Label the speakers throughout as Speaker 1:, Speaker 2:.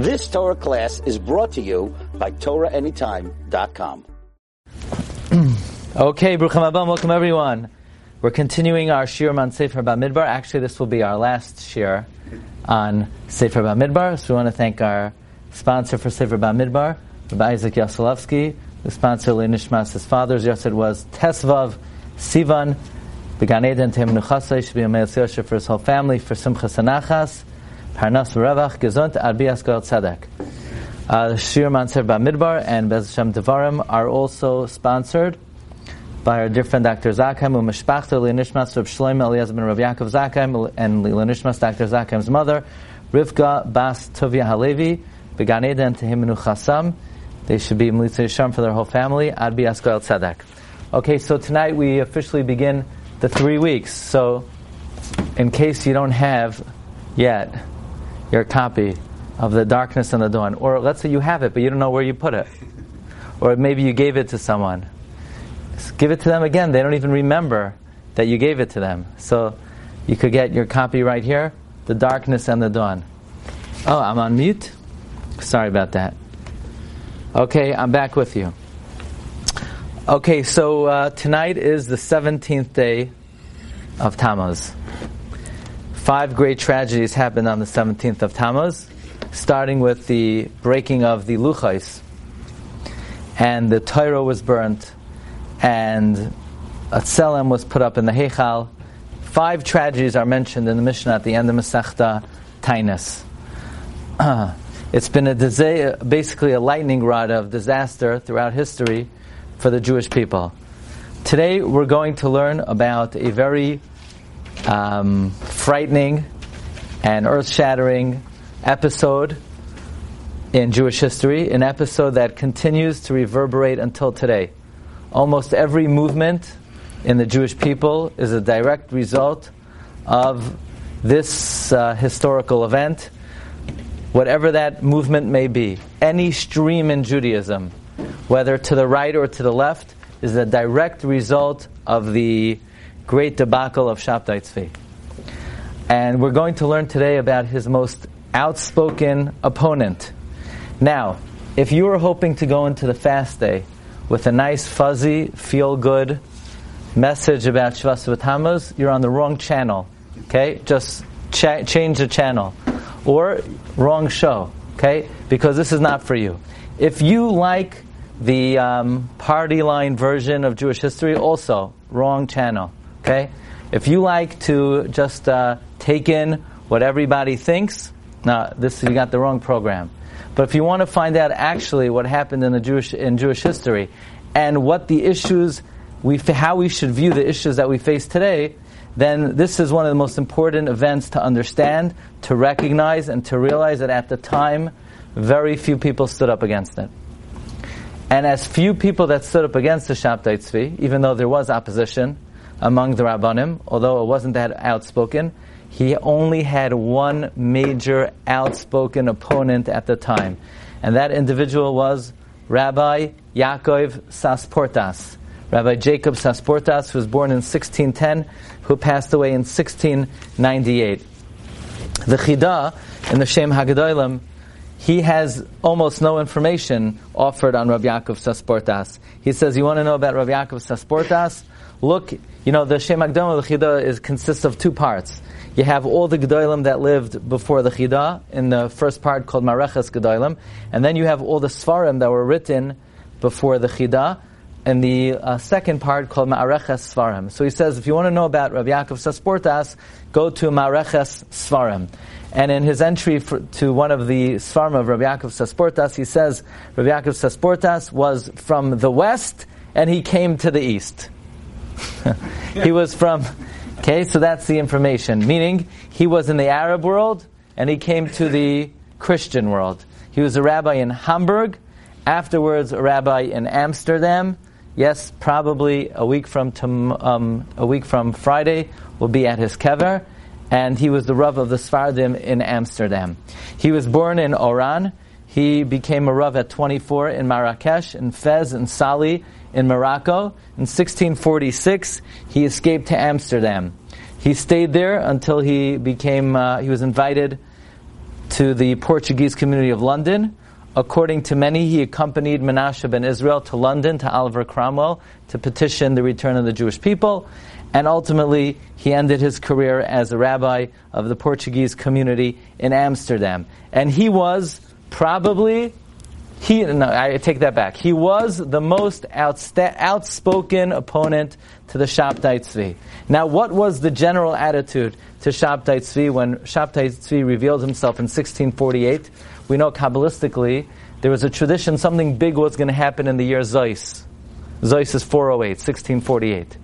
Speaker 1: This Torah class is brought to you by TorahAnytime.com.
Speaker 2: okay, Brucham Abam, welcome everyone. We're continuing our Shir on Sefer Bamidbar. Actually, this will be our last Shir on Sefer Bamidbar. So we want to thank our sponsor for Sefer Bamidbar, Rabbi Isaac Yaselovsky. The sponsor, Nishmas, his father's Yosef was Tesvav Sivan, Began Eden Tem Nuchasai, should be a Yosef for his whole family, for Simchas Anachas, Parnas Revach, Gesund, Arbias Goel Tzedek. Uh, Shir Manser Bamidbar and Bez Hashem Devarim are also sponsored by our dear friend Dr. Zakheim, Umeshpachta, Leonishmas, Reb Shloim, Eliezer ben Rav Yaakov Zakheim, and Leonishmas, Dr. Zakheim's mother, Rivka Bas Tovia Halevi, Began Eden Tehim Nuchasam. They should be Melitza Yisham for their whole family, Adbi Askoel Tzedek. Okay, so tonight we officially begin the three weeks. So, in case you don't have yet your copy of The Darkness and the Dawn, or let's say you have it, but you don't know where you put it, or maybe you gave it to someone, give it to them again. They don't even remember that you gave it to them. So, you could get your copy right here The Darkness and the Dawn. Oh, I'm on mute? Sorry about that. Okay, I'm back with you. Okay, so uh, tonight is the 17th day of Tammuz. Five great tragedies happened on the 17th of Tammuz, starting with the breaking of the Luchais, and the Torah was burnt, and a tselem was put up in the Heichal. Five tragedies are mentioned in the Mishnah at the end of Masechta Tainus. it's been a basically a lightning rod of disaster throughout history for the Jewish people. Today we're going to learn about a very um, frightening and earth shattering episode in Jewish history, an episode that continues to reverberate until today. Almost every movement in the Jewish people is a direct result of this uh, historical event, whatever that movement may be. Any stream in Judaism whether to the right or to the left, is a direct result of the great debacle of Shabtai Tzvi. And we're going to learn today about his most outspoken opponent. Now, if you were hoping to go into the fast day with a nice, fuzzy, feel good message about Shvas Tammuz, you're on the wrong channel. Okay? Just cha- change the channel. Or wrong show. Okay? Because this is not for you. If you like the um, party line version of Jewish history, also wrong channel. Okay, if you like to just uh, take in what everybody thinks, now this you got the wrong program. But if you want to find out actually what happened in the Jewish in Jewish history and what the issues we how we should view the issues that we face today, then this is one of the most important events to understand, to recognize, and to realize that at the time, very few people stood up against it. And as few people that stood up against the Shabtai Tzvi, even though there was opposition among the Rabbanim, although it wasn't that outspoken, he only had one major outspoken opponent at the time. And that individual was Rabbi Yaakov Sasportas. Rabbi Jacob Sasportas, who was born in 1610, who passed away in 1698. The Chida in the Shem Haggadolim he has almost no information offered on Rabbi Yaakov Sasportas. He says, you want to know about Rabbi Yaakov Sasportas? Look, you know, the Shem Agdom the Chida is, consists of two parts. You have all the Gedolim that lived before the Chida, in the first part called Mareches Gedolim, and then you have all the Svarim that were written before the Chida, in the uh, second part called Ma'areches Svarim. So he says, if you want to know about Rav Yaakov Sasportas, go to Ma'areches Svarim. And in his entry for, to one of the Svarim of Rabbi Yaakov Sasportas, he says Rabbi Yaakov Sasportas was from the west and he came to the east. he was from, okay, so that's the information. Meaning, he was in the Arab world and he came to the Christian world. He was a rabbi in Hamburg, afterwards a rabbi in Amsterdam. Yes, probably a week from um, a week from Friday will be at his kever and he was the Rav of the Sfardim in Amsterdam. He was born in Oran. He became a Rav at 24 in Marrakesh, in Fez, and Sali in Morocco. In 1646, he escaped to Amsterdam. He stayed there until he became, uh, he was invited to the Portuguese community of London. According to many, he accompanied Menashe ben Israel to London, to Oliver Cromwell, to petition the return of the Jewish people. And ultimately, he ended his career as a rabbi of the Portuguese community in Amsterdam. And he was probably, he, no, I take that back. He was the most outsta- outspoken opponent to the Shabtai Tzvi. Now, what was the general attitude to Shabtai Tzvi when Shabtai Tzvi revealed himself in 1648? We know Kabbalistically, there was a tradition something big was going to happen in the year Zeus. Zeus is 408, 1648.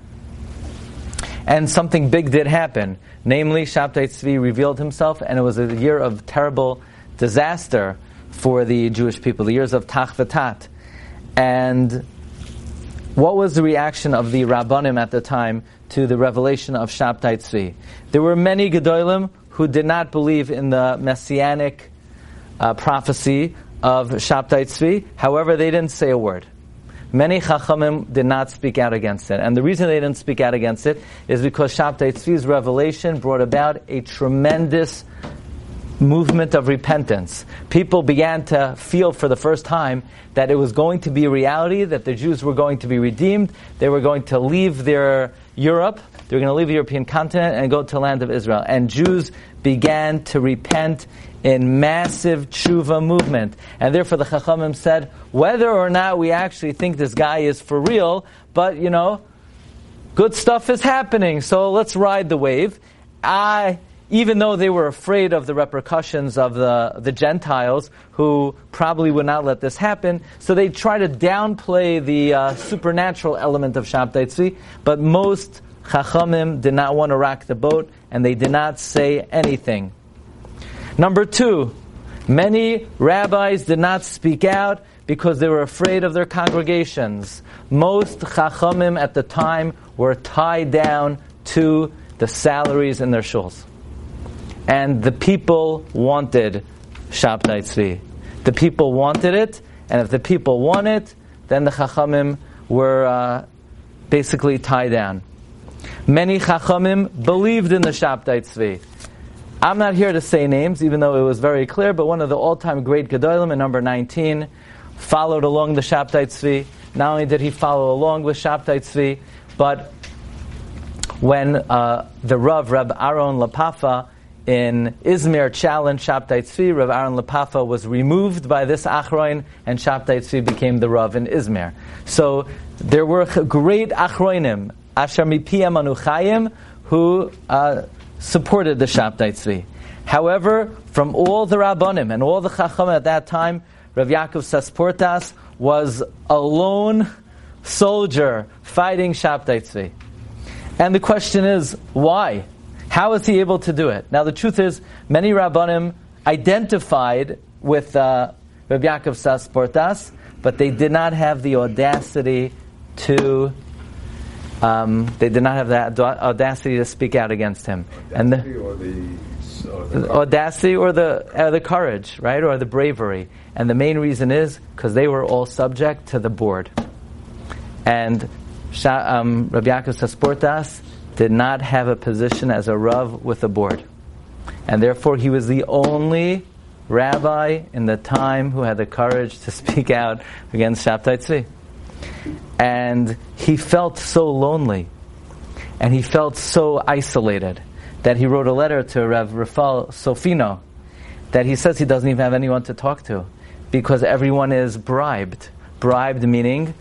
Speaker 2: And something big did happen. Namely, Shabtai Tzvi revealed himself, and it was a year of terrible disaster for the Jewish people, the years of Tach V'Tat. And what was the reaction of the Rabbanim at the time to the revelation of Shabtai Tzvi? There were many Gedolim who did not believe in the messianic uh, prophecy of Shabtai Tzvi. However, they didn't say a word. Many Chachamim did not speak out against it. And the reason they didn't speak out against it is because Shabtai Tzvi's revelation brought about a tremendous movement of repentance. People began to feel for the first time that it was going to be a reality, that the Jews were going to be redeemed, they were going to leave their Europe, they were going to leave the European continent and go to the land of Israel. And Jews began to repent in massive tshuva movement. And therefore the Chachamim said, whether or not we actually think this guy is for real, but you know, good stuff is happening, so let's ride the wave. I, even though they were afraid of the repercussions of the, the Gentiles, who probably would not let this happen, so they try to downplay the uh, supernatural element of Shabtai Tzvi, but most Chachamim did not want to rock the boat, and they did not say anything. Number two, many rabbis did not speak out because they were afraid of their congregations. Most chachamim at the time were tied down to the salaries in their shuls. And the people wanted Shabtai Tzvi. The people wanted it, and if the people want it, then the chachamim were uh, basically tied down. Many chachamim believed in the Shabtai Tzvi. I'm not here to say names, even though it was very clear, but one of the all-time great Gedolim in number 19 followed along the Shabtai Tzvi. Not only did he follow along with Shabtai Tzvi, but when uh, the Rav, Reb Aaron Lapapa, in Izmir challenged Shabtai Tzvi, Rav Aaron Lapapa was removed by this Achroin, and Shabtai Tzvi became the Rav in Izmir. So there were great Achroinim, Asher Mipiyam Anuchayim, who uh, supported the Shabtai Tzvi. However, from all the Rabbanim and all the Chacham at that time, Rav Yaakov Sasportas was a lone soldier fighting Shabtai Tzvi. And the question is, why? How is he able to do it? Now, the truth is, many Rabbanim identified with uh, Rav Yaakov Sasportas, but they did not have the audacity to um, they did not have that audacity to speak out against him.
Speaker 3: Audacity and the, or the, or the
Speaker 2: audacity or the uh, the courage, right, or the bravery. And the main reason is because they were all subject to the board. And um, Rabbi Yaakov Sasportas did not have a position as a rav with the board, and therefore he was the only rabbi in the time who had the courage to speak out against Shabtai Tzvi. And he felt so lonely and he felt so isolated that he wrote a letter to Rev Rafael Sofino that he says he doesn't even have anyone to talk to because everyone is bribed. Bribed meaning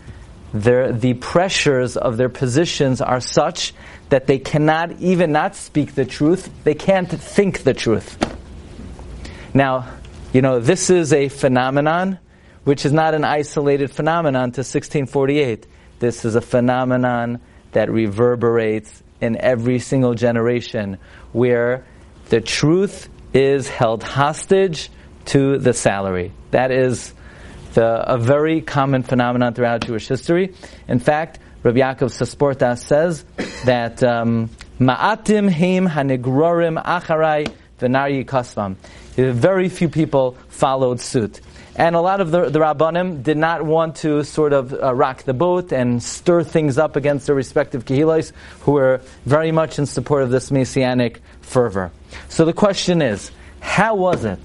Speaker 2: the pressures of their positions are such that they cannot even not speak the truth, they can't think the truth. Now, you know, this is a phenomenon which is not an isolated phenomenon to 1648. This is a phenomenon that reverberates in every single generation where the truth is held hostage to the salary. That is a very common phenomenon throughout Jewish history. In fact, Rabbi Yaakov Sasportas says that um, Ma'atim heim hanigrorim acharai v'nari kasvam. Very few people followed suit. And a lot of the, the Rabbanim did not want to sort of uh, rock the boat and stir things up against their respective Kehilas, who were very much in support of this Messianic fervor. So the question is, how was it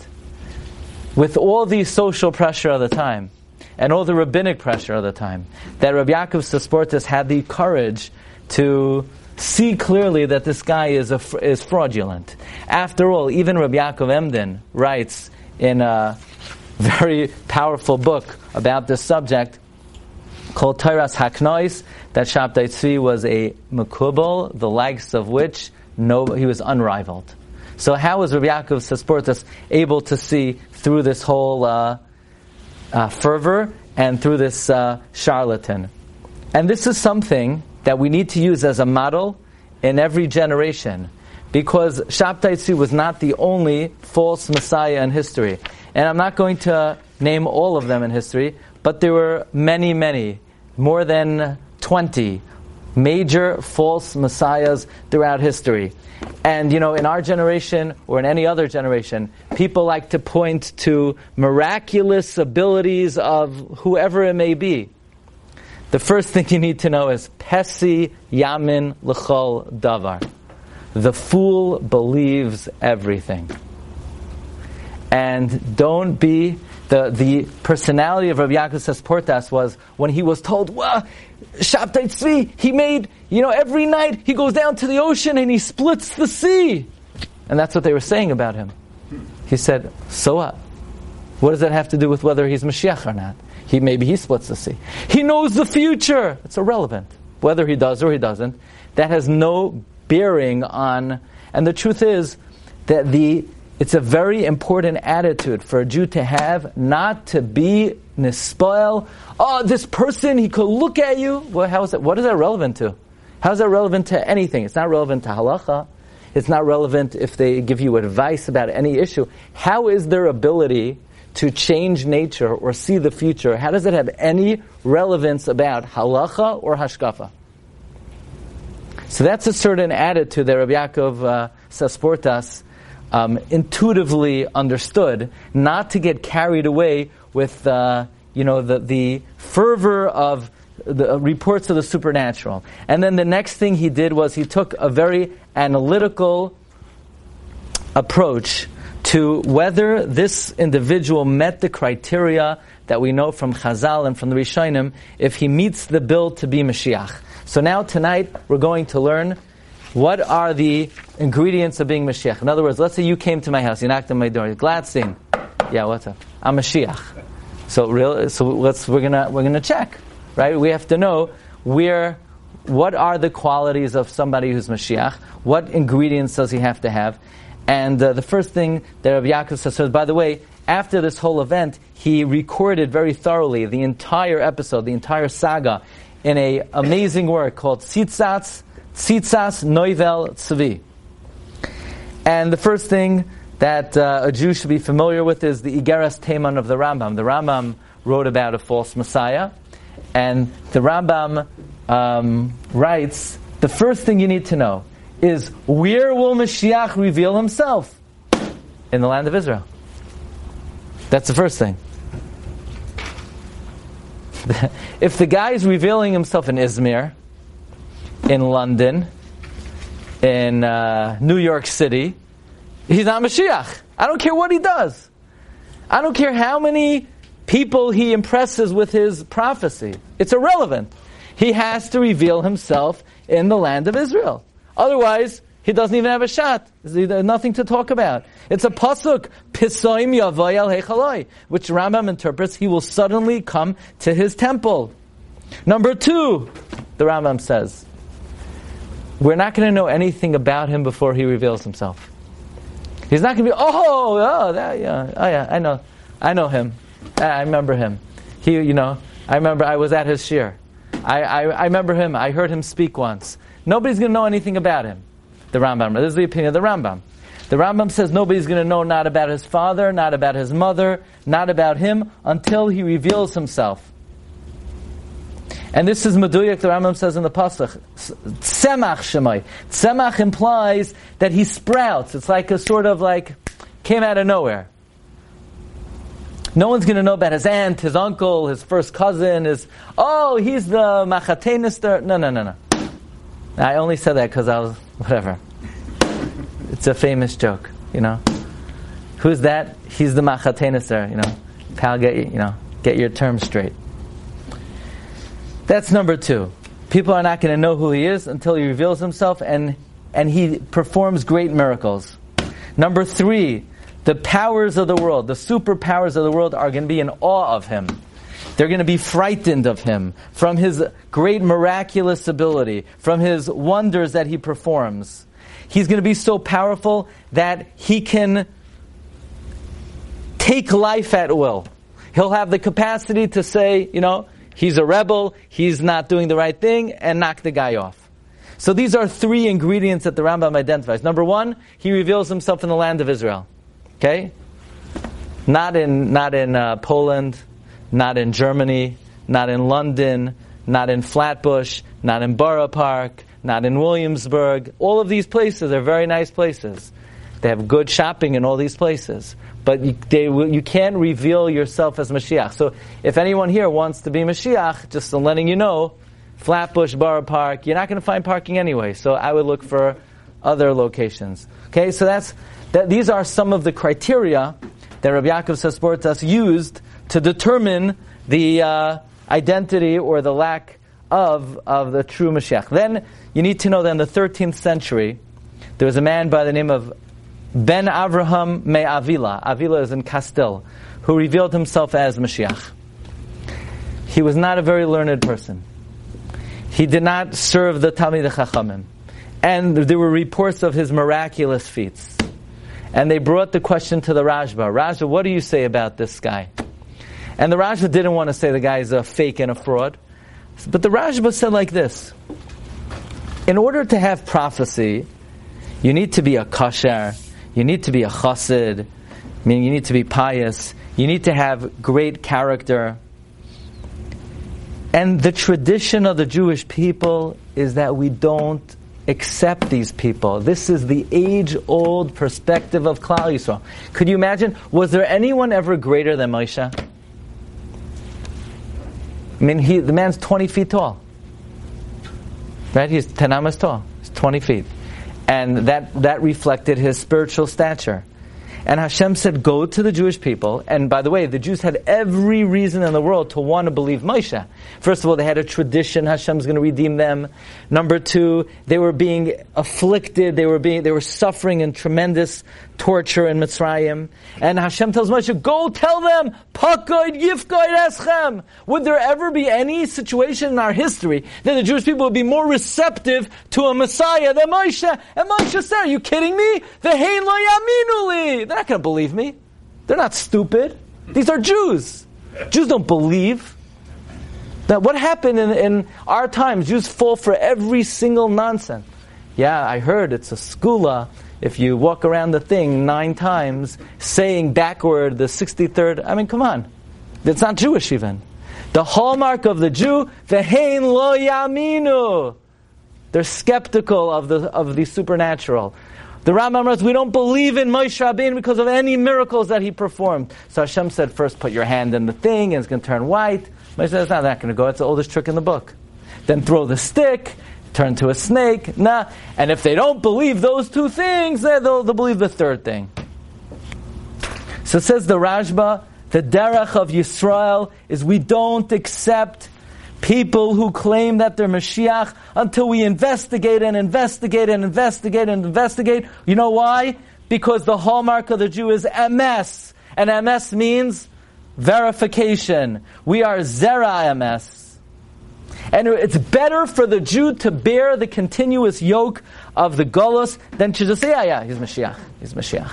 Speaker 2: with all the social pressure of the time and all the rabbinic pressure of the time, that Rabbi Yaakov Sasportas had the courage to see clearly that this guy is, a, is fraudulent. After all, even Rabbi Yaakov Emden writes in a very powerful book about this subject called Tairas Haknois that Shabtai Tzvi was a makubal, the likes of which no, he was unrivaled. So how was Rabbi Yaakov Sasportas able to see through this whole uh, uh, fervor and through this uh, charlatan? And this is something that we need to use as a model in every generation because Shabtai was not the only false messiah in history. And I'm not going to name all of them in history, but there were many, many, more than 20 major false messiahs throughout history. And you know, in our generation or in any other generation, people like to point to miraculous abilities of whoever it may be. The first thing you need to know is Pesi Yamin L'chol Davar. The fool believes everything. And don't be the, the personality of Rabbi Yaakov Sasportas was when he was told, well, Shabtai Tzvi, he made, you know, every night he goes down to the ocean and he splits the sea. And that's what they were saying about him. He said, so what? What does that have to do with whether he's Mashiach or not? He, maybe he splits the sea. He knows the future. It's irrelevant. Whether he does or he doesn't, that has no bearing on, and the truth is that the it's a very important attitude for a Jew to have, not to be nispoil. Oh, this person, he could look at you. Well, how is that? What is that relevant to? How is that relevant to anything? It's not relevant to halacha. It's not relevant if they give you advice about any issue. How is their ability to change nature or see the future? How does it have any relevance about halacha or hashkafa? So that's a certain attitude that Rabbi Yaakov uh, Sasportas um, intuitively understood, not to get carried away with uh, you know the, the fervor of the reports of the supernatural. And then the next thing he did was he took a very analytical approach to whether this individual met the criteria that we know from Chazal and from the Rishonim, if he meets the bill to be Mashiach. So now tonight we're going to learn what are the ingredients of being Mashiach? In other words, let's say you came to my house, you knocked on my door, Gladstein. Yeah, what's up? I'm Mashiach. So real, so let's we're gonna we're gonna check, right? We have to know where what are the qualities of somebody who's Mashiach? What ingredients does he have to have? And uh, the first thing that Rabbi Yaakov says, so by the way, after this whole event, he recorded very thoroughly the entire episode, the entire saga, in a amazing work called Tzitzatz Tzitzas Noivel Tzvi. And the first thing that uh, a Jew should be familiar with is the Igeras Teman of the Rambam. The Rambam wrote about a false Messiah, and the Rambam um, writes the first thing you need to know is where will Mashiach reveal himself? In the land of Israel. That's the first thing. if the guy is revealing himself in Izmir, in London, in uh, New York City, he's not Mashiach. I don't care what he does. I don't care how many people he impresses with his prophecy. It's irrelevant. He has to reveal himself in the land of Israel. Otherwise, he doesn't even have a shot. There's nothing to talk about. It's a pasuk, pisoim yavoy al hechaloi, which Rambam interprets, he will suddenly come to his temple. Number two, the Rambam says, we're not going to know anything about him before he reveals himself. He's not going to be, oh, oh, that, yeah, oh yeah, I know, I know him, I remember him. He, you know, I remember I was at his shir. I, I, I remember him. I heard him speak once. Nobody's going to know anything about him. The Rambam. This is the opinion of the Rambam. The Rambam says nobody's going to know not about his father, not about his mother, not about him until he reveals himself. And this is Meduyak, the Rambam says in the Pasuk, Tzemach Shemai. Tzemach implies that he sprouts. It's like a sort of like, came out of nowhere. No one's going to know about his aunt, his uncle, his first cousin, his, oh, he's the Machatenister. No, no, no, no. I only said that because I was, whatever. It's a famous joke, you know. Who's that? He's the Machatenaser, you know. Pal, get, you know, get your terms straight. That's number two. People are not going to know who he is until he reveals himself and, and he performs great miracles. Number three, the powers of the world, the superpowers of the world are going to be in awe of him. They're going to be frightened of him from his great miraculous ability, from his wonders that he performs. He's going to be so powerful that he can take life at will. He'll have the capacity to say, you know, he's a rebel, he's not doing the right thing, and knock the guy off. So these are three ingredients that the Rambam identifies. Number one, he reveals himself in the land of Israel. Okay? Not in, not in uh, Poland, not in Germany, not in London, not in Flatbush, not in Borough Park, not in Williamsburg. All of these places are very nice places. They have good shopping in all these places. But you, they, you can't reveal yourself as Mashiach. So if anyone here wants to be Mashiach, just letting you know, Flatbush, Borough Park, you're not going to find parking anyway. So I would look for other locations. Okay, so that's, that, these are some of the criteria that Rabbi Yaakov Sasportas used to determine the uh, identity or the lack of, of the true Mashiach. Then you need to know that in the 13th century, there was a man by the name of Ben Avraham Me Avila. Avila is in Castile, who revealed himself as Mashiach. He was not a very learned person. He did not serve the Talmid Chachamim. And there were reports of his miraculous feats. And they brought the question to the Rashba. Rashba, what do you say about this guy? And the Rashba didn't want to say the guy is a fake and a fraud. But the Rashba said like this. In order to have prophecy, you need to be a kasher, you need to be a chassid, meaning you need to be pious, you need to have great character. And the tradition of the Jewish people is that we don't accept these people. This is the age-old perspective of Klal Yisrael. Could you imagine? Was there anyone ever greater than Moshe? I mean, he, the man's 20 feet tall. Right? He's 10 amas tall. He's 20 feet. And that, that reflected his spiritual stature. And Hashem said, Go to the Jewish people. And by the way, the Jews had every reason in the world to want to believe Moshe. First of all, they had a tradition, Hashem's going to redeem them. Number two, they were being afflicted, they were being, they were suffering in tremendous torture in Mitzrayim. And Hashem tells Moshe, go tell them, Pakoid Yifkoid Eschem. Would there ever be any situation in our history that the Jewish people would be more receptive to a Messiah than Moshe? And Moshe said, are you kidding me? The Hein Lo Yaminuli. They're not going to believe me. They're not stupid. These are Jews. Jews don't believe. Now, what happened in, in our times? Jews fall for every single nonsense. Yeah, I heard it's a skula if you walk around the thing nine times saying backward the 63rd, I mean, come on. It's not Jewish even. The hallmark of the Jew, vehein lo yaminu. They're skeptical of the, of the supernatural. The Rambam writes, we don't believe in Moshe Rabbeinu because of any miracles that he performed. So Hashem said, first put your hand in the thing and it's going to turn white. Moshe said, it's not that going to go. It's the oldest trick in the book. Then throw the stick turn to a snake. Nah. And if they don't believe those two things, eh, they'll, they'll believe the third thing. So says the Rashba, the derech of Yisrael is we don't accept people who claim that they're Mashiach until we investigate and investigate and investigate and investigate. You know why? Because the hallmark of the Jew is MS. And MS means verification. We are zera emes. And it's better for the Jew to bear the continuous yoke of the Golos than to just say, yeah, yeah, he's Mashiach. He's Mashiach.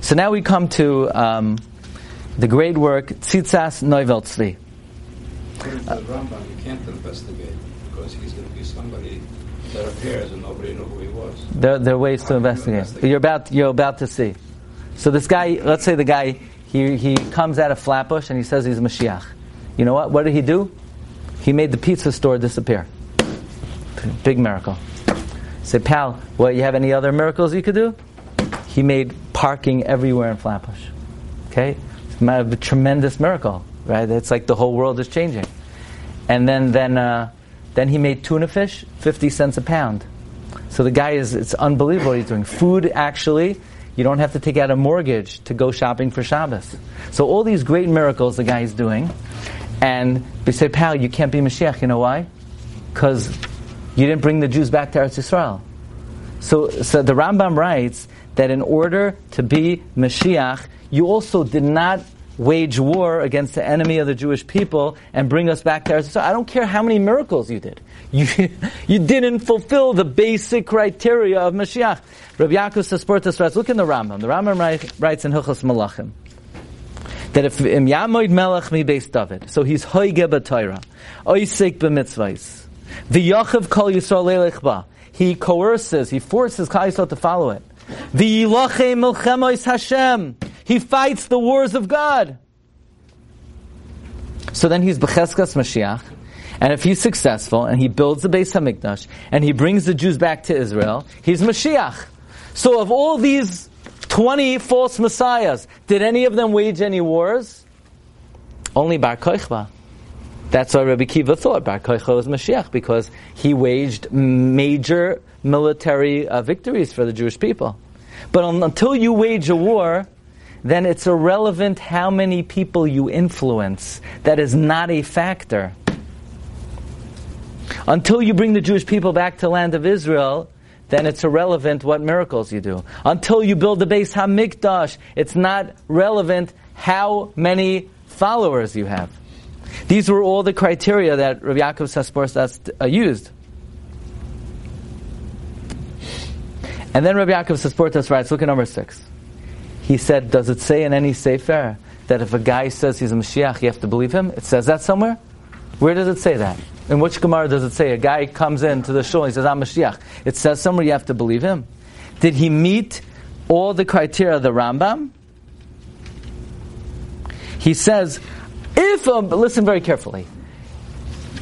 Speaker 2: So now we come to um, the great work, Tzitzas Neuvel Tzvi.
Speaker 3: According to the Rambam, you can't investigate because he's going to be somebody that appears and nobody knew who he was.
Speaker 2: There, there are ways to investigate. investigate. You're about, you're about to see. So this guy, let's say the guy, he, he comes out of Flatbush and he says he's Mashiach. You know what? What did he do? He made the pizza store disappear. Big miracle. Say, pal, what, you have any other miracles you could do? He made parking everywhere in Flatbush. Okay? It's a tremendous miracle, right? It's like the whole world is changing. And then, then, uh, then he made tuna fish, 50 cents a pound. So the guy is, it's unbelievable what he's doing. Food, actually, you don't have to take out a mortgage to go shopping for Shabbos. So all these great miracles the guy is doing, and they say, pal, you can't be Mashiach. You know why? Because you didn't bring the Jews back to Eretz Yisrael. So, so the Rambam writes that in order to be Mashiach, you also did not wage war against the enemy of the Jewish people and bring us back to Eretz Yisrael. I don't care how many miracles you did. You, you didn't fulfill the basic criteria of Mashiach. Rabbi Yaakov Sasportas writes, look in the Rambam. The Rambam writes in Hilchos Malachim that if im Yamoid Melech mi Beis David, so he's hoige b'Torah, oisik b'mitzvahs, v'yachiv kol Yisrael leilech ba, he coerces, he forces Klal Yisrael to follow it. V'yilachem milchemois Hashem, he fights the wars of God. So then he's b'cheskas Mashiach, and if he's successful and he builds the Beis Hamikdash and he brings the Jews back to Israel, he's Mashiach. So of all these 20 false messiahs, did any of them wage any wars? Only Bar Kochba. That's why Rabbi Kiva thought Bar Kochba was Mashiach because he waged major military uh, victories for the Jewish people. But until you wage a war, then it's irrelevant how many people you influence. That is not a factor. Until you bring the Jewish people back to land of Israel, then it's irrelevant what miracles you do. Until you build the Beis Hamikdash, it's not relevant how many followers you have. These were all the criteria that Rabbi Yaakov Sasportas uh, used. And then Rabbi Yaakov Sasportas writes, look at number six. He said, does it say in any Sefer that if a guy says he's a Mashiach, you have to believe him? It says that somewhere? Where does it say that? In which Gemara does it say a guy comes into the shul and he says, I'm a Mashiach? It says somewhere you have to believe him. Did he meet all the criteria of the Rambam? He says, if, a, listen very carefully,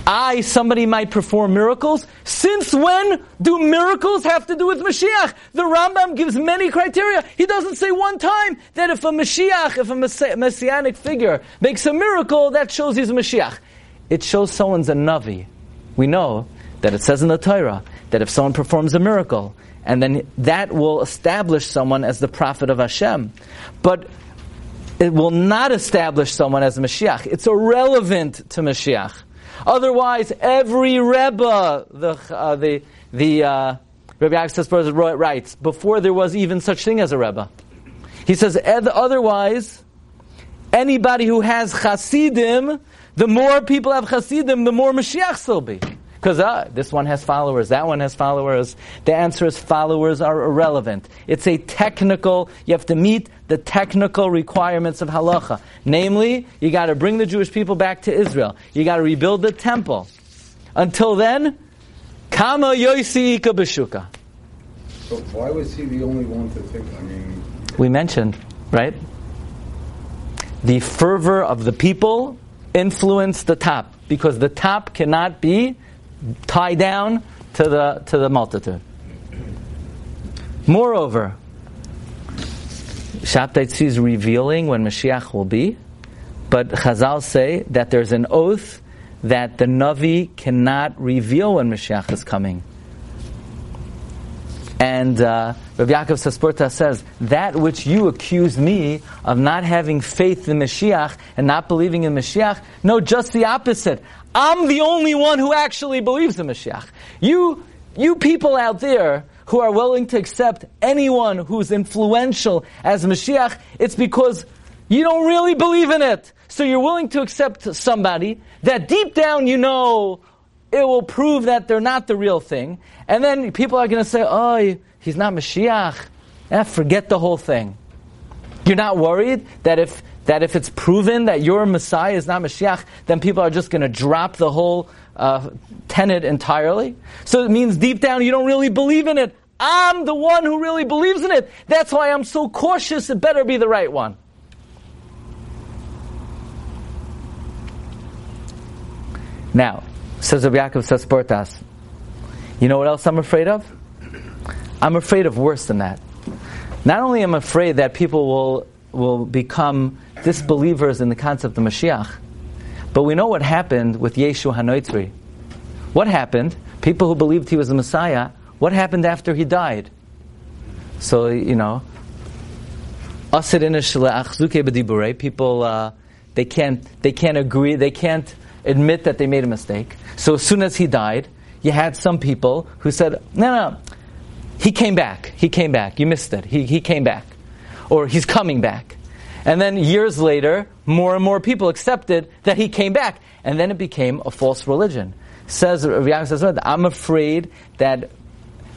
Speaker 2: I, somebody might perform miracles. Since when do miracles have to do with Mashiach? The Rambam gives many criteria. He doesn't say one time that if a Mashiach, if a messianic figure makes a miracle, that shows he's a Mashiach it shows someone's a Navi. We know that it says in the Torah that if someone performs a miracle, and then that will establish someone as the prophet of Hashem. But it will not establish someone as a Mashiach. It's irrelevant to Mashiach. Otherwise, every Rebbe, the, uh, the, the, uh, Yaakov writes, before there was even such thing as a Rebbe. He says, otherwise, anybody who has Hasidim the more people have Hasidim, the more Mashiachs will be. Because uh, this one has followers, that one has followers. The answer is followers are irrelevant. It's a technical, you have to meet the technical requirements of halacha. Namely, you got to bring the Jewish people back to Israel. You got to rebuild the temple. Until then, kama yoisi ika b'shuka.
Speaker 4: So why was he the only one to think, I mean...
Speaker 2: We mentioned, right? The fervor of the people influence the top because the top cannot be tied down to the to the multitude. Moreover, Shabtai is revealing when Mashiach will be, but Chazal say that there's an oath that the Navi cannot reveal when Mashiach is coming. And uh, Rabbi Yaakov Sasporta says, that which you accuse me of not having faith in Mashiach and not believing in Mashiach, no, just the opposite. I'm the only one who actually believes in Mashiach. You, you people out there who are willing to accept anyone who's influential as Mashiach, it's because you don't really believe in it. So you're willing to accept somebody that deep down you know it will prove that they're not the real thing. And then people are going to say, oh, he's not Mashiach. Eh, forget the whole thing. You're not worried that if, that if it's proven that your Messiah is not Mashiach, then people are just going to drop the whole uh, tenet entirely. So it means deep down you don't really believe in it. I'm the one who really believes in it. That's why I'm so cautious. It better be the right one. Now, Says Rabbi Yaakov Sasportas. You know what else I'm afraid of? I'm afraid of worse than that. Not only am I afraid that people will, will become disbelievers in the concept of Mashiach, but we know what happened with Yeshu Hanoitri. What happened? People who believed he was the Messiah what happened after he died? So, you know, people, uh, they can't, they can't agree, they can't admit that they made a mistake. So as soon as he died, you had some people who said, no, no, he came back. He came back. You missed it. He, he came back. Or he's coming back. And then years later, more and more people accepted that he came back. And then it became a false religion. Says says, I'm afraid that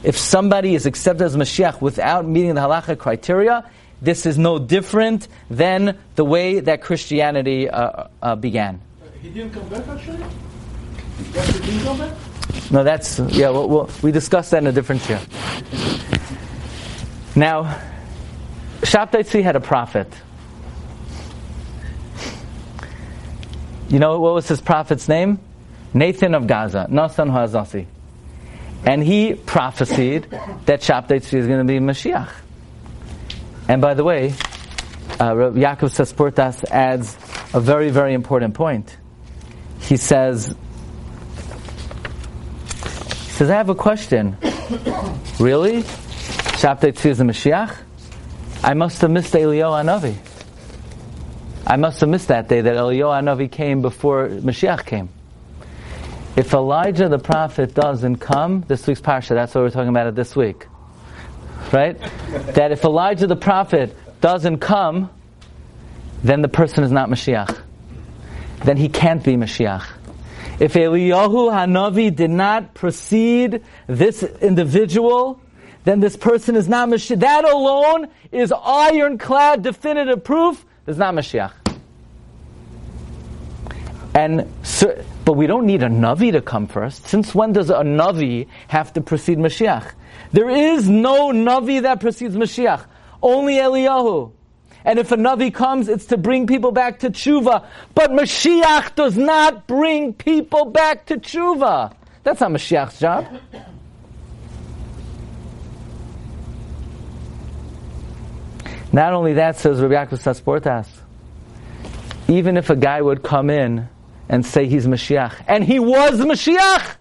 Speaker 2: if somebody is accepted as Mashiach without meeting the halacha criteria, this is no different than the way that Christianity uh, uh, began.
Speaker 5: He didn't come back actually? Yes, he didn't come back?
Speaker 2: No, that's, yeah, well, well, we discussed that in a different year. Now, Shabtai had a prophet. You know what was his prophet's name? Nathan of Gaza, Nasan Hazasi. And he prophesied that Shabtai is going to be Mashiach. And by the way, uh, Yaakov Sasportas adds a very, very important point. He says says, I have a question. really? Shabtai Tzvi is the Mashiach? I must have missed Eliyahu Anavi. I must have missed that day that Eliyahu Anavi came before Mashiach came. If Elijah the prophet doesn't come, this week's parsha, that's what we're talking about it this week. Right? that if Elijah the prophet doesn't come, then the person is not Mashiach. Then he can't be Mashiach. If Eliyahu Hanavi did not precede this individual, then this person is not Mashiach. That alone is ironclad definitive proof there's not Mashiach. And so, but we don't need a Navi to come first. Since when does a Navi have to precede Mashiach? There is no Navi that precedes Mashiach. Only Eliyahu. And if a Navi comes, it's to bring people back to tshuva. But Mashiach does not bring people back to tshuva. That's not Mashiach's job. Not only that, says Rabbi Yaakov Sasportas, even if a guy would come in and say he's Mashiach, and he was Mashiach,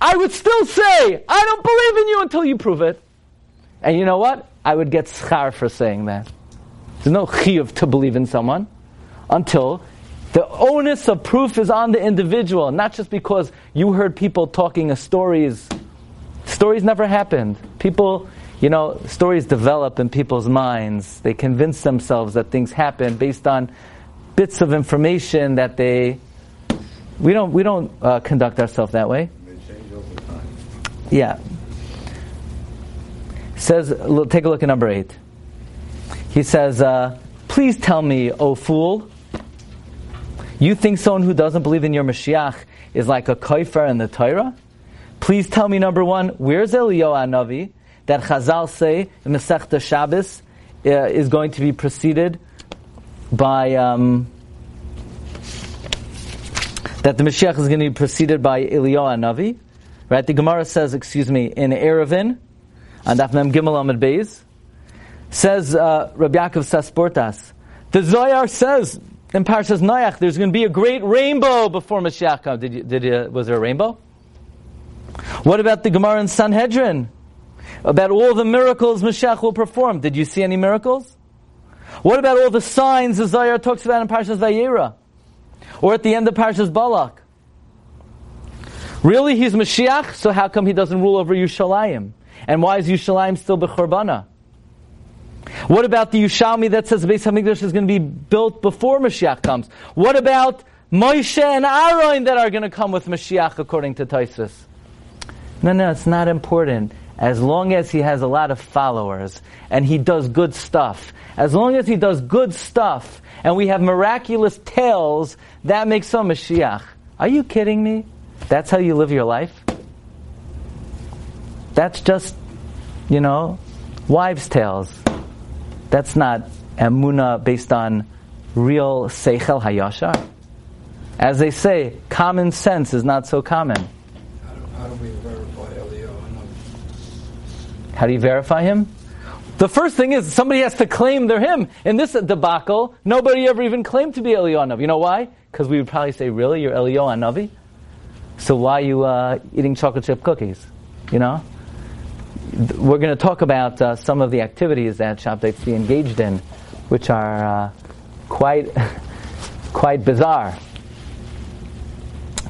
Speaker 2: I would still say, I don't believe in you until you prove it. And you know what? I would get schar for saying that. There's no chiyuv to believe in someone until the onus of proof is on the individual, not just because you heard people talking stories. Stories never happened. People, you know, stories develop in people's minds. They convince themselves that things happen based on bits of information that they. We don't. We don't uh, conduct ourselves that way.
Speaker 4: They change over time.
Speaker 2: Yeah. Says, take a look at number eight. He says, uh, Please tell me, O fool, you think someone who doesn't believe in your Mashiach is like a koifer in the Torah? Please tell me, number one, where's Eliyahu Navi that Chazal say Masechta Shabbos uh, is going to be preceded by um, that the Mashiach is going to be preceded by Eliyahu Navi, right? The Gemara says, excuse me, in Erevin, on Daf Mem Gimel Amid Beis, Says uh, Rabbi Yaakov Sasportas, the Zohar says in Parshas Noach, there's going to be a great rainbow before Mashiach comes. Did you, did you, was there a rainbow? What about the Gemara in Sanhedrin? About all the miracles Mashiach will perform. Did you see any miracles? What about all the signs the Zohar talks about in Parshas Vayera? Or at the end of Parshas Balak? Really, he's Mashiach, so how come he doesn't rule over Yushalayim? And why is Yushalayim still Bechorbanah? What about the Yushalmi that says the Beis Hamikdash is going to be built before Mashiach comes? What about Moshe and Aaron that are going to come with Mashiach according to Taisus? No, no, it's not important. As long as he has a lot of followers and he does good stuff, as long as he does good stuff and we have miraculous tales, that makes him Mashiach. Are you kidding me? That's how you live your life? That's just, you know, wives' tales. That's not emuna based on real seichel hayashar. As they say, common sense is not so common.
Speaker 3: How do, how do we verify Eliyahu?
Speaker 2: How do you verify him? The first thing is somebody has to claim they're him. In this debacle, nobody ever even claimed to be Eliyahu You know why? Because we would probably say, "Really, you're Eliyahu Navi? So why are you uh, eating chocolate chip cookies?" You know. We're going to talk about uh, some of the activities that Shabtai be engaged in, which are uh, quite, quite bizarre,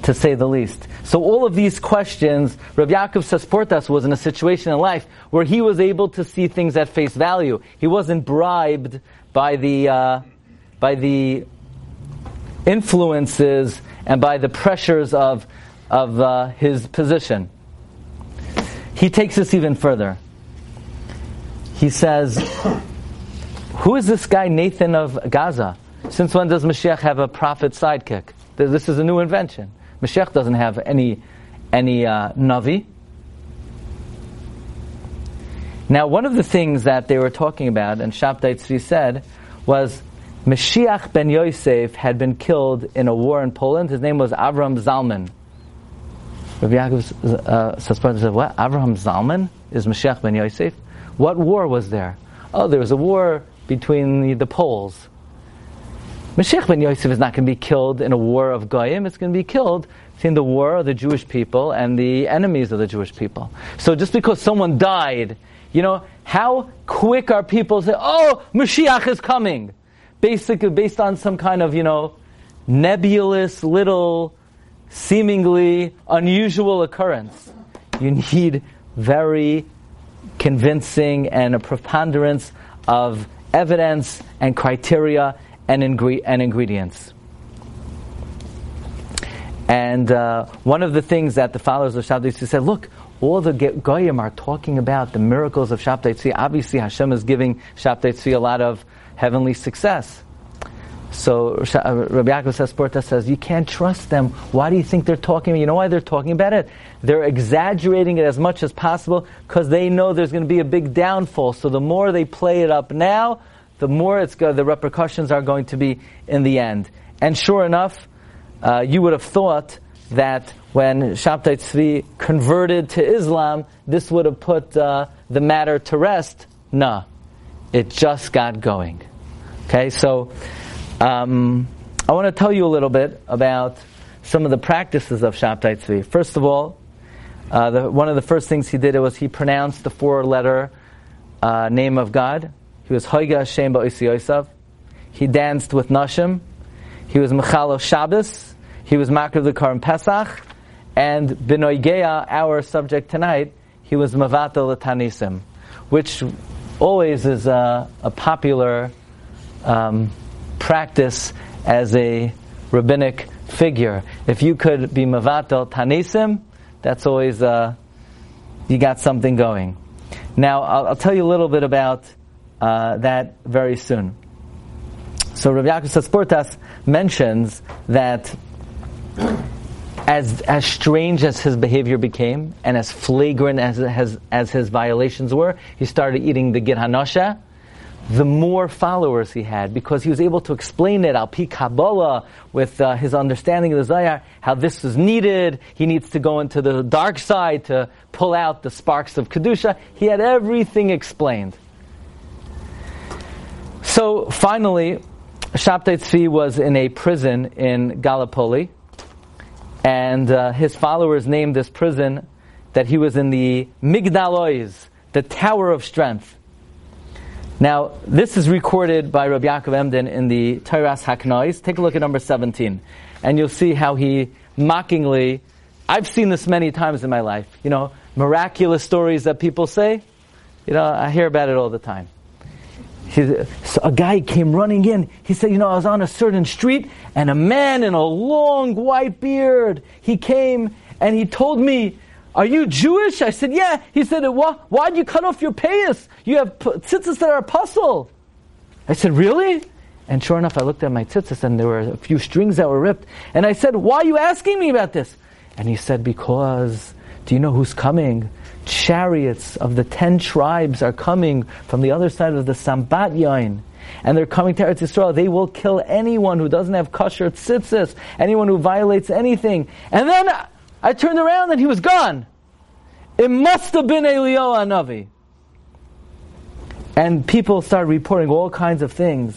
Speaker 2: to say the least. So all of these questions, Rav Yaakov Sasportas was in a situation in life where he was able to see things at face value. He wasn't bribed by the, uh, by the influences and by the pressures of, of uh, his position. He takes this even further. He says, Who is this guy Nathan of Gaza? Since when does Mashiach have a prophet sidekick? This is a new invention. Mashiach doesn't have any, any uh, Navi. Now, one of the things that they were talking about, and Shabtai Tzvi said, was Mashiach ben Yosef had been killed in a war in Poland. His name was Avram Zalman. Rabbi Yaakov uh, said, What? Avraham Zalman is Mashiach ben Yosef? What war was there? Oh, there was a war between the, the Poles. Mashiach ben Yosef is not going to be killed in a war of Goyim, it's going to be killed in the war of the Jewish people and the enemies of the Jewish people. So just because someone died, you know, how quick are people say, oh, Mashiach is coming? Basically, based on some kind of, you know, nebulous little, seemingly unusual occurrence. You need very convincing and a preponderance of evidence and criteria and, ingre- and ingredients. And uh, one of the things that the followers of Shabtai Tzvi said, look, all the Goyim are talking about the miracles of Shabtai Tzvi. Obviously, Hashem is giving Shabtai Tzvi a lot of heavenly success. So uh, Rabbi Yaakov Sasportas says, you can't trust them. Why do you think they're talking? You know why they're talking about it? They're exaggerating it as much as possible because they know there's going to be a big downfall. So the more they play it up now, the more it's go- the repercussions are going to be in the end. And sure enough, uh, you would have thought that when Shabtai Tzvi converted to Islam, this would have put uh, the matter to rest. Nah, it just got going. Okay, so um, I want to tell you a little bit about some of the practices of Shabtai Tzvi. First of all, uh, the, one of the first things he did was he pronounced the four-letter uh, name of God, he was Hoiga Hashem Ba'isi Yosef. He danced with Nashim. He was Mechalo Shabbos. He was Makar the Karim Pesach. And Benoigeya, our subject tonight, he was Mavatal Tanisim, which always is a, a popular um, practice as a rabbinic figure. If you could be Mavatal Tanisim, that's always, uh, you got something going. Now, I'll, I'll tell you a little bit about uh, that very soon. So Rav Yaakov Sasportas mentions that as, as strange as his behavior became, and as flagrant as, as, as his violations were, he started eating the Gid Hanosha, the more followers he had, because he was able to explain it, al pi Kabbalah, with uh, his understanding of the Zohar, how this is needed. He needs to go into the dark side to pull out the sparks of Kedusha. He had everything explained. So finally, Shabtai Tzvi was in a prison in Gallipoli, and uh, his followers named this prison that he was in the Migdalois, the Tower of Strength. Now, this is recorded by Rabbi Yaakov Emden in the Toras Haknois. Take a look at number 17, and you'll see how he mockingly, I've seen this many times in my life, you know, miraculous stories that people say. You know, I hear about it all the time. So a guy came running in. He said, You know, I was on a certain street, and a man in a long white beard, he came and he told me, Are you Jewish? I said, Yeah. He said, Why, why'd you cut off your payas? You have tzitzis that are apostle. I said, Really? And sure enough, I looked at my tzitzis and there were a few strings that were ripped. And I said, Why are you asking me about this? And he said, Because, do you know who's coming? chariots of the ten tribes are coming from the other side of the Sambatyon. And they're coming to Eretz Yisrael. They will kill anyone who doesn't have kosher tzitzis, anyone who violates anything. And then I turned around and he was gone. It must have been Eliyahu Navi. And people started reporting all kinds of things.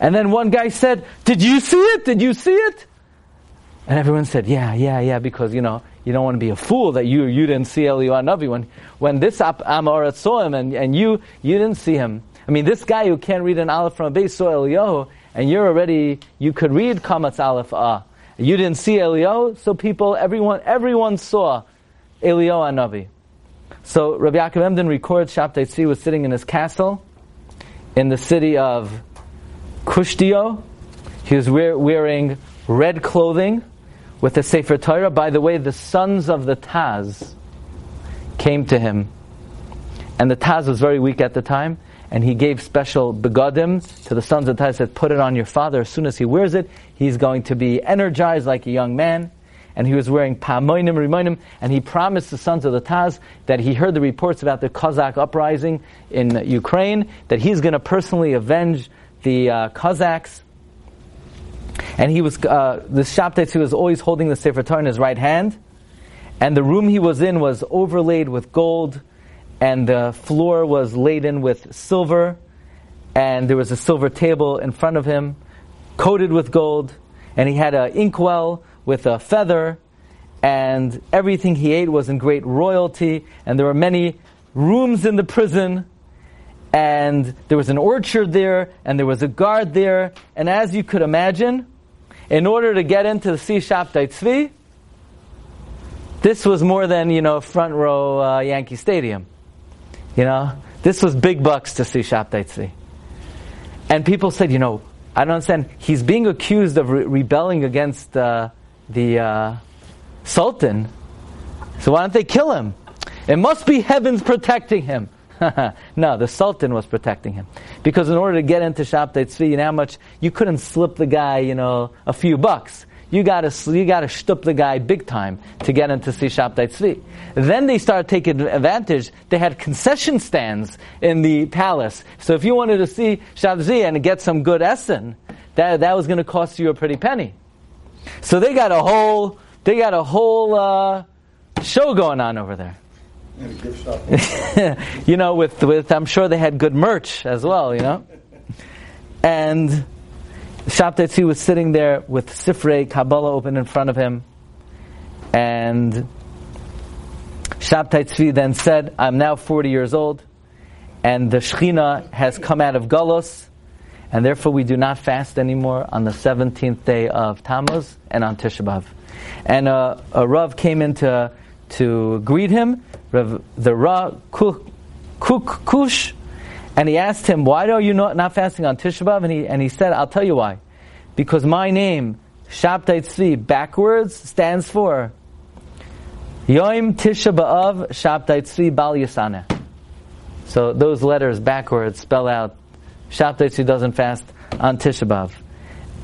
Speaker 2: And then one guy said, Did you see it? Did you see it? And everyone said, Yeah, yeah, yeah, because, you know, you don't want to be a fool that you you didn't see Eliyahu Navi when when this Amorat saw him and, and you you didn't see him. I mean, this guy who can't read an Aleph from a base saw Eliyahu, and you're already you could read Kamatz Aleph Ah. You didn't see Eliyahu, so people, everyone, everyone saw Eliyahu Anavi. So Rabbi Yaakov Emden records Shabtai Tzvi was sitting in his castle in the city of Kushtio. He was wear, wearing red clothing with the Sefer Torah. By the way, the sons of the Taz came to him. And the Taz was very weak at the time, and he gave special begadim to the sons of Taz, said, put it on your father. As soon as he wears it, he's going to be energized like a young man. And he was wearing pamoinim, rimoinim, and he promised the sons of the Taz that he heard the reports about the Cossack uprising in Ukraine, that he's going to personally avenge the uh, Cossacks. And he was, uh, the Shabtai was always holding the Sefer Torah in his right hand. And the room he was in was overlaid with gold, and the floor was laden with silver, and there was a silver table in front of him, coated with gold, and he had an inkwell with a feather, and everything he ate was in great royalty, and there were many rooms in the prison, and there was an orchard there, and there was a guard there, and as you could imagine, in order to get into the sea Tzvi, this was more than, you know, front row uh, Yankee Stadium. You know, this was big bucks to see Shabtai. And people said, you know, I don't understand. He's being accused of re- rebelling against uh, the uh, Sultan. So why don't they kill him? It must be heavens protecting him. no, the Sultan was protecting him. Because in order to get into Shabtai Tzvi, you know how much, you couldn't slip the guy, you know, a few bucks. You gotta, you gotta shtup the guy big time to get into see Shabtai Tzvi. Then they started taking advantage. They had concession stands in the palace. So if you wanted to see Shabtai and get some good essen, that, that was gonna cost you a pretty penny. So they got a whole, they got a whole, uh, show going on over there.
Speaker 4: And a gift shop.
Speaker 2: you know, with, with, I'm sure they had good merch as well, you know. And Shabtai was sitting there with Sifrei Kabbalah open in front of him. And Shabtai Tzvi then said, I'm now 40 years old, and the Shechina has come out of Golos, and therefore we do not fast anymore on the 17th day of Tammuz and on Tisha B'Av. And uh, a Rav came in to, to greet him, Rav, the Rav Kuk, Kuk Kush, and he asked him, why are you not, not fasting on Tisha B'Av? And he, and he said, I'll tell you why. Because my name, Shabtai Tzvi, backwards stands for Yom Tisha B'Av Shabtai Tzvi Bal Yasana. So those letters backwards spell out Shabtai Tzvi doesn't fast on Tisha B'Av.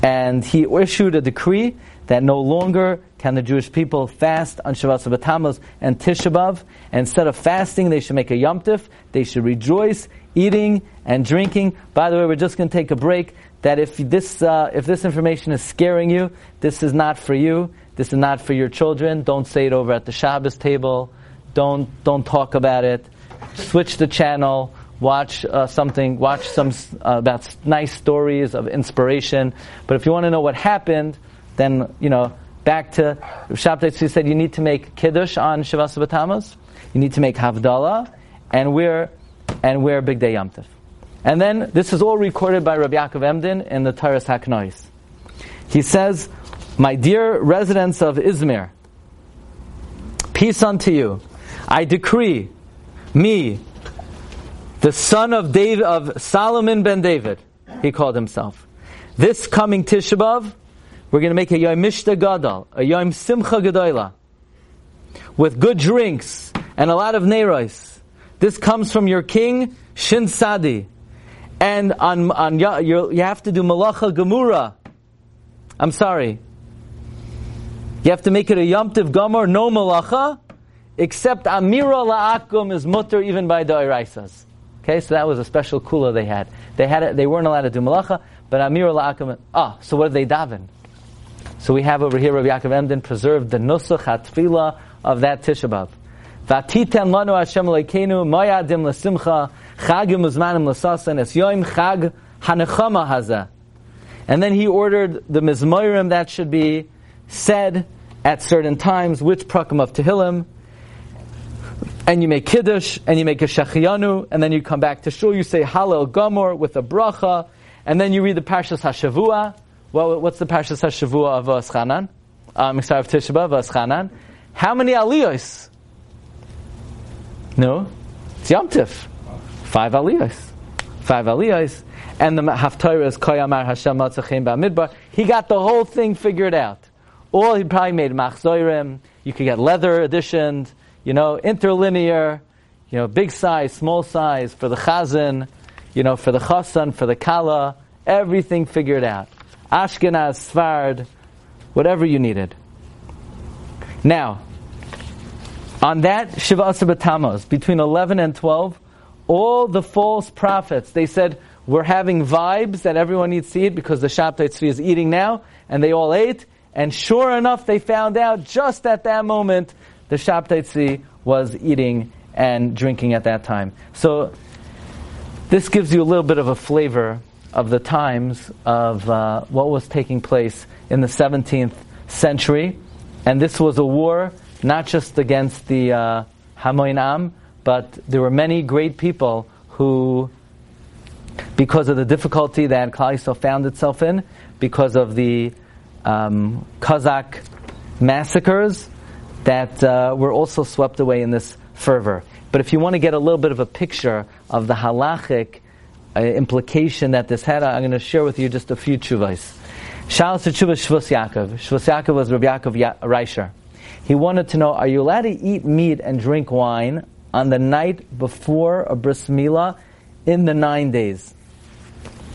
Speaker 2: And he issued a decree that no longer can the Jewish people fast on Shabbat Tammuz and Tisha B'Av. Instead of fasting, they should make a Yom Tif. They should rejoice, eating and drinking. By the way, we're just going to take a break. That if this uh, if this information is scaring you, this is not for you. This is not for your children. Don't say it over at the Shabbos table. Don't don't talk about it. Switch the channel. Watch uh, something. Watch some uh, about nice stories of inspiration. But if you want to know what happened, then you know back to Shabtai Tzvi said you need to make kiddush on Shavas B'Tammuz. You need to make havdalah, and wear and wear big day Yom Tov. And then this is all recorded by Rabbi Yaakov Emden in the Toras Haknois. He says, "My dear residents of Izmir, peace unto you. I decree, me, the son of David of Solomon ben David, he called himself. This coming Tisha B'av, we're going to make a Yom Mishta Gadol, a Yom Simcha Gedola, with good drinks and a lot of neiros. This comes from your king Shin Sadi, and on on you have to do Malacha Gemura. I'm sorry. You have to make it a Yom Tiv Gomor, no Malacha, except Amira La'akum is mutter even by the Iraisas. Okay, so that was a special kula they had. They had it, they weren't allowed to do Malacha, but Amira La'akum, ah, so what did they daven? So we have over here Rabbi Yaakov Emden preserved the Nusach HaTfilah of that Tisha B'Av. Lanu Hashem chagim uzmanim es yoim chag hanechama. And then he ordered the mizmorim that should be said at certain times, which prakim of Tehillim, and you make Kiddush, and you make a Shechiyanu, and then you come back to Shul, you say Hallel Gomor with a bracha, and then you read the Parshas HaShavua. Well, what's the Parshas HaShavua of Aschanan? Um, sorry, of Tisha Aschanan. How many aliyos? No? It's Yom Tif. Five aliyos. Five aliyos. And the Haftarah is Koyamar Hashem Matzachim Ba'midbar. He got the whole thing figured out. All he probably made machzoirim. You could get leather editioned, you know, interlinear, you know, big size, small size for the chazan, you know, for the chasan, for the kala, everything figured out. Ashkenaz, Sfard, whatever you needed. Now, on that Shiva Asar between 11 and 12, all the false prophets, they said, we're having vibes that everyone needs to eat because the Shabtai Tzvi is eating now, and they all ate, and sure enough, they found out just at that moment the Shabtai Tzvi was eating and drinking at that time. So, this gives you a little bit of a flavor of the times of uh, what was taking place in the 17th century. And this was a war not just against the uh, but there were many great people who, because of the difficulty that Klal found itself in, because of the um, Cossack massacres, that uh, were also swept away in this fervor. But if you want to get a little bit of a picture of the halachic uh, implication that this had, I'm going to share with you just a few tshuvas. Shalos tshuva Shvus Yaakov. Shvus Yaakov was Rabbi Yaakov ya- Reisher. He wanted to know, are you allowed to eat meat and drink wine on the night before a bris milah in the nine days?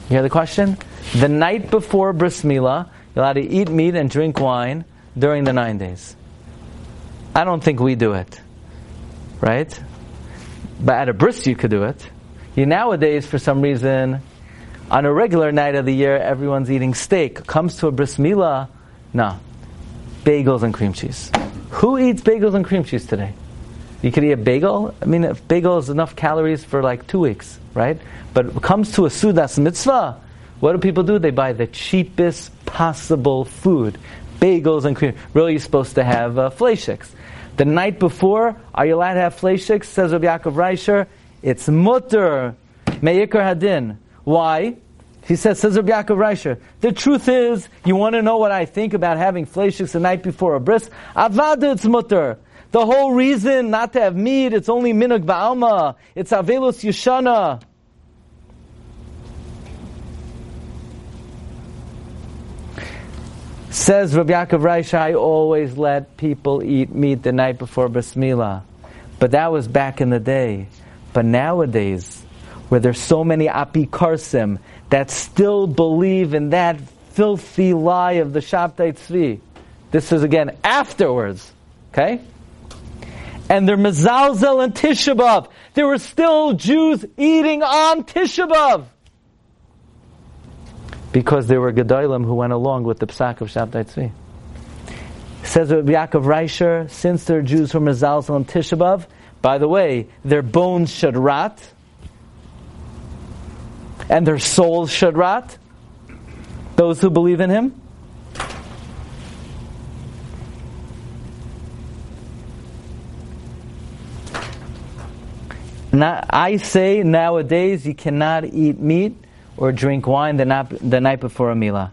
Speaker 2: You hear the question? The night before bris milah, you're allowed to eat meat and drink wine during the nine days. I don't think we do it. Right? But at a bris you could do it. You nowadays, for some reason, on a regular night of the year, everyone's eating steak. Comes to a bris milah, no. Bagels and cream cheese. Who eats bagels and cream cheese today? You could eat a bagel. I mean, a bagel is enough calories for like two weeks, right? But it comes to a sudas mitzvah, what do people do? They buy the cheapest possible food. Bagels and cream. Really, you're supposed to have uh. The night before, are you allowed to have fleishiks? Says Rabbi Yaakov Reisher. It's mutter, me'ikar hadin. Why? He says, says Rabbi Yaakov Reisher, the truth is, you want to know what I think about having fleishiks the night before a bris? Avada mutter. The whole reason not to have meat, it's only minug ba'alma. It's avelus yushana. Says Rabbi Yaakov Reisher, I always let people eat meat the night before bris milah. But that was back in the day. But nowadays, where there's so many apikarsim that still believe in that filthy lie of the Shabtai Tzvi, this is again afterwards, okay? And they're mezalzel and Tisha B'Av. There were still Jews eating on Tisha B'Av. Because there were Gedolim who went along with the Psak of Shabtai Tzvi. Says Rabbi Yaakov Reisher, since there are Jews from mezalzel and Tisha B'Av, by the way, their bones should rot, and their souls should rot. Those who believe in Him. Now, I say nowadays you cannot eat meat or drink wine the night, the night before a milah.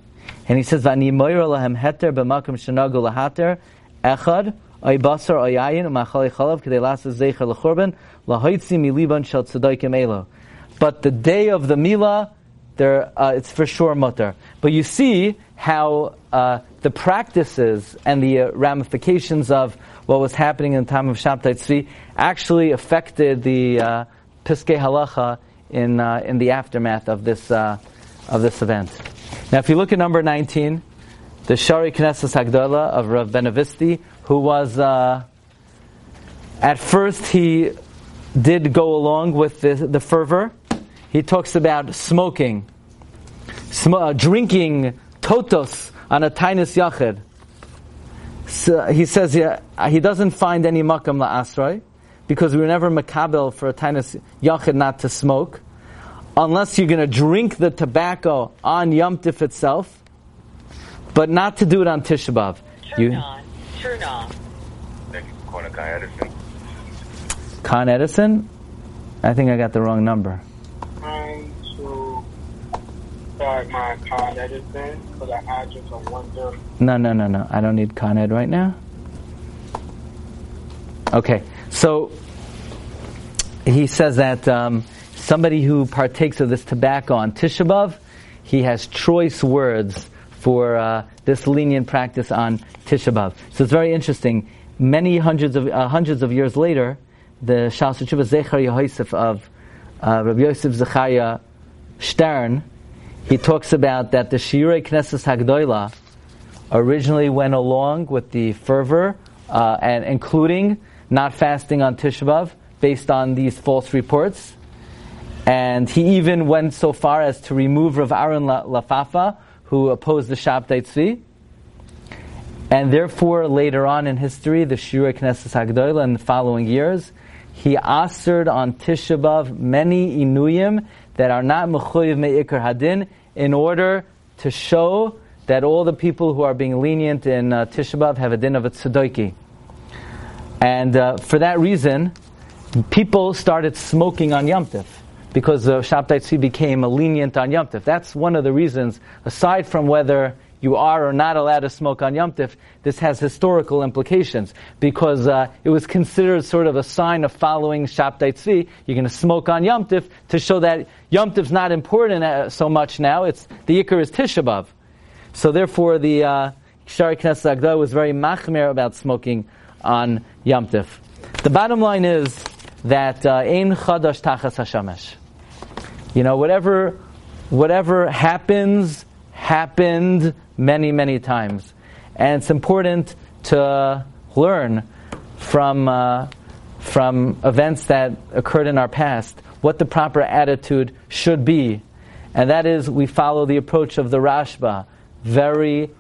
Speaker 2: And he says, "Vani moira lahem heter b'makom lahater echad ay basar ay ayin umachali chalav lahoitzi miliban shel elo." But the day of the milah, there uh, it's for sure mutter. But you see how uh, the practices and the uh, ramifications of what was happening in the time of Shabtai Tzvi actually affected the uh, Piskei Halacha in, uh, in the aftermath of this, uh, of this event. Now, if you look at number 19, the Shari Knesset Hagdola of Rav Benveniste, who was, uh, at first he did go along with the, the fervor. He talks about smoking, sm- uh, drinking totos on a tainus yachid. So he says yeah, he doesn't find any makam la'asroi because we were never makabel for a tainus yachid not to smoke unless you're going to drink the tobacco on Yom Tif itself, but not to do it on Tisha B'Av.
Speaker 6: Turn
Speaker 2: You,
Speaker 6: on turn off.
Speaker 7: Thank you for calling Con Edison.
Speaker 2: Con Edison? I think I got the wrong number.
Speaker 8: Trying to start my Con for the address of one zero.
Speaker 2: No, no, no, no. I don't need Con Ed right now. Okay, so he says that um, somebody who partakes of this tobacco on Tisha B'Av, he has choice words for uh, this lenient practice on Tisha B'Av. So it's very interesting. Many hundreds of uh, hundreds of years later, the Shal Tshuva Zecher Yehosef of uh, Rabbi Yosef Zechariah Stern, he talks about that the Shirei Knesses Hagdoila originally went along with the fervor uh, and including not fasting on Tishabav based on these false reports. And he even went so far as to remove Rav Aaron La- Lapapa, who opposed the Shabtai Tzvi. And therefore, later on in history, the Shirei Knesses Hagdoila in the following years, he asered on Tisha B'Av many inuyim that are not mechuyev me'ikar hadin in order to show that all the people who are being lenient in uh, B'Av have a din of a tzedoki. And uh, for that reason, people started smoking on Yom Tif because the Shabtai Tzvi became a lenient on Yom Tif. That's one of the reasons, aside from whether you are or not allowed to smoke on Yom Tif, this has historical implications because uh, it was considered sort of a sign of following Shabtai Tzvi. You're going to smoke on Yom Tif to show that Yom Tif's not important uh, so much now. It's the Yikr is Tisha B'Av. So therefore, the uh, Shari Knesset Agda was very machmer about smoking on Yom Tif. The bottom line is that uh, ein chadash tachas hashamesh. You know, whatever whatever happens happened many many times, and it's important to learn from uh, from events that occurred in our past what the proper attitude should be, and that is we follow the approach of the Rashba, very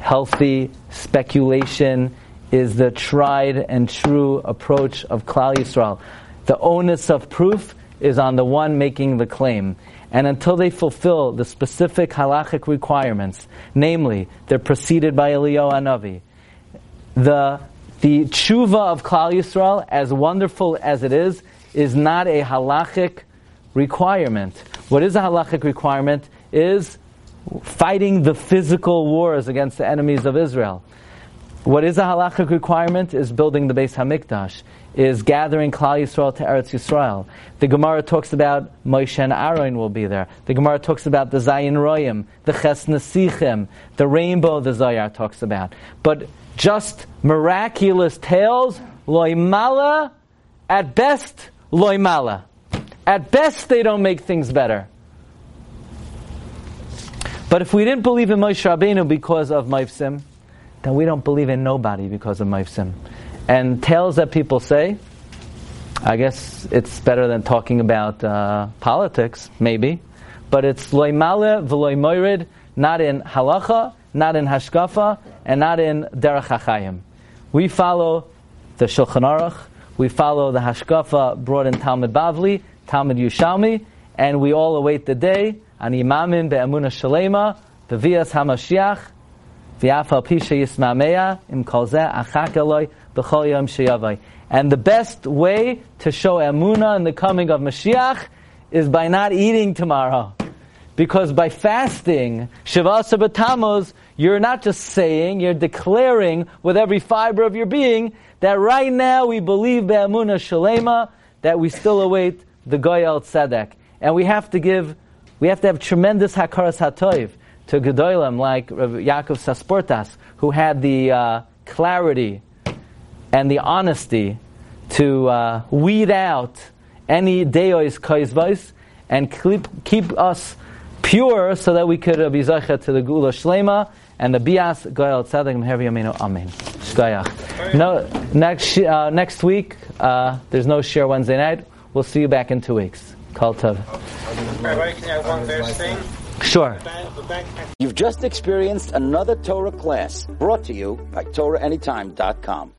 Speaker 2: healthy speculation is the tried and true approach of Klal Yisrael. The onus of proof is on the one making the claim. And until they fulfill the specific halachic requirements, namely, they're preceded by Eliyahu Anavi, the, the tshuva of Klal Yisrael, as wonderful as it is, is not a halachic requirement. What is a halachic requirement is fighting the physical wars against the enemies of Israel. What is a halachic requirement is building the Beis Hamikdash, is gathering Klal Yisrael to Eretz Yisrael. The Gemara talks about Moshe and Aaron will be there. The Gemara talks about the Zayin Royim, the Ches Nesichim, the rainbow the Zayar talks about. But just miraculous tales, loimala, at best, loimala. At best, they don't make things better. But if we didn't believe in Moshe Rabbeinu because of Maifsim, then we don't believe in nobody because of Maifsim. And tales that people say, I guess it's better than talking about uh, politics, maybe. But it's loimale v'loy moirid, not in halacha, not in hashkafa, and not in derech hachayim. We follow the Shulchan Aruch, we follow the hashkafa brought in Talmud Bavli, Talmud Yushalmi, and we all await the day an imamin be'amuna shalema, bevias hamashiach, v'yafal pisha yismamea, im kol zeh achak sheyavai. And the best way to show emuna in the coming of Mashiach is by not eating tomorrow. Because by fasting, Shiva Sabbatamos, you're not just saying, you're declaring with every fiber of your being that right now we believe Be'amuna Shalema, that we still await the Goyal Tzedek. And we have to give, we have to have tremendous Hakaras HaToiv to Gedolim like Yaakov Sasportas, who had the uh, clarity and the honesty to uh, weed out any deois kaizvais and keep, keep us pure so that we could uh, be zacha to the gula shlema and the bias goyal tzedek meher yaminu amen. No, next uh, next week uh, there's no share Wednesday night. We'll see you back in two weeks. Kol tov. Sure.
Speaker 1: You've just experienced another Torah class brought to you by TorahAnytime.com.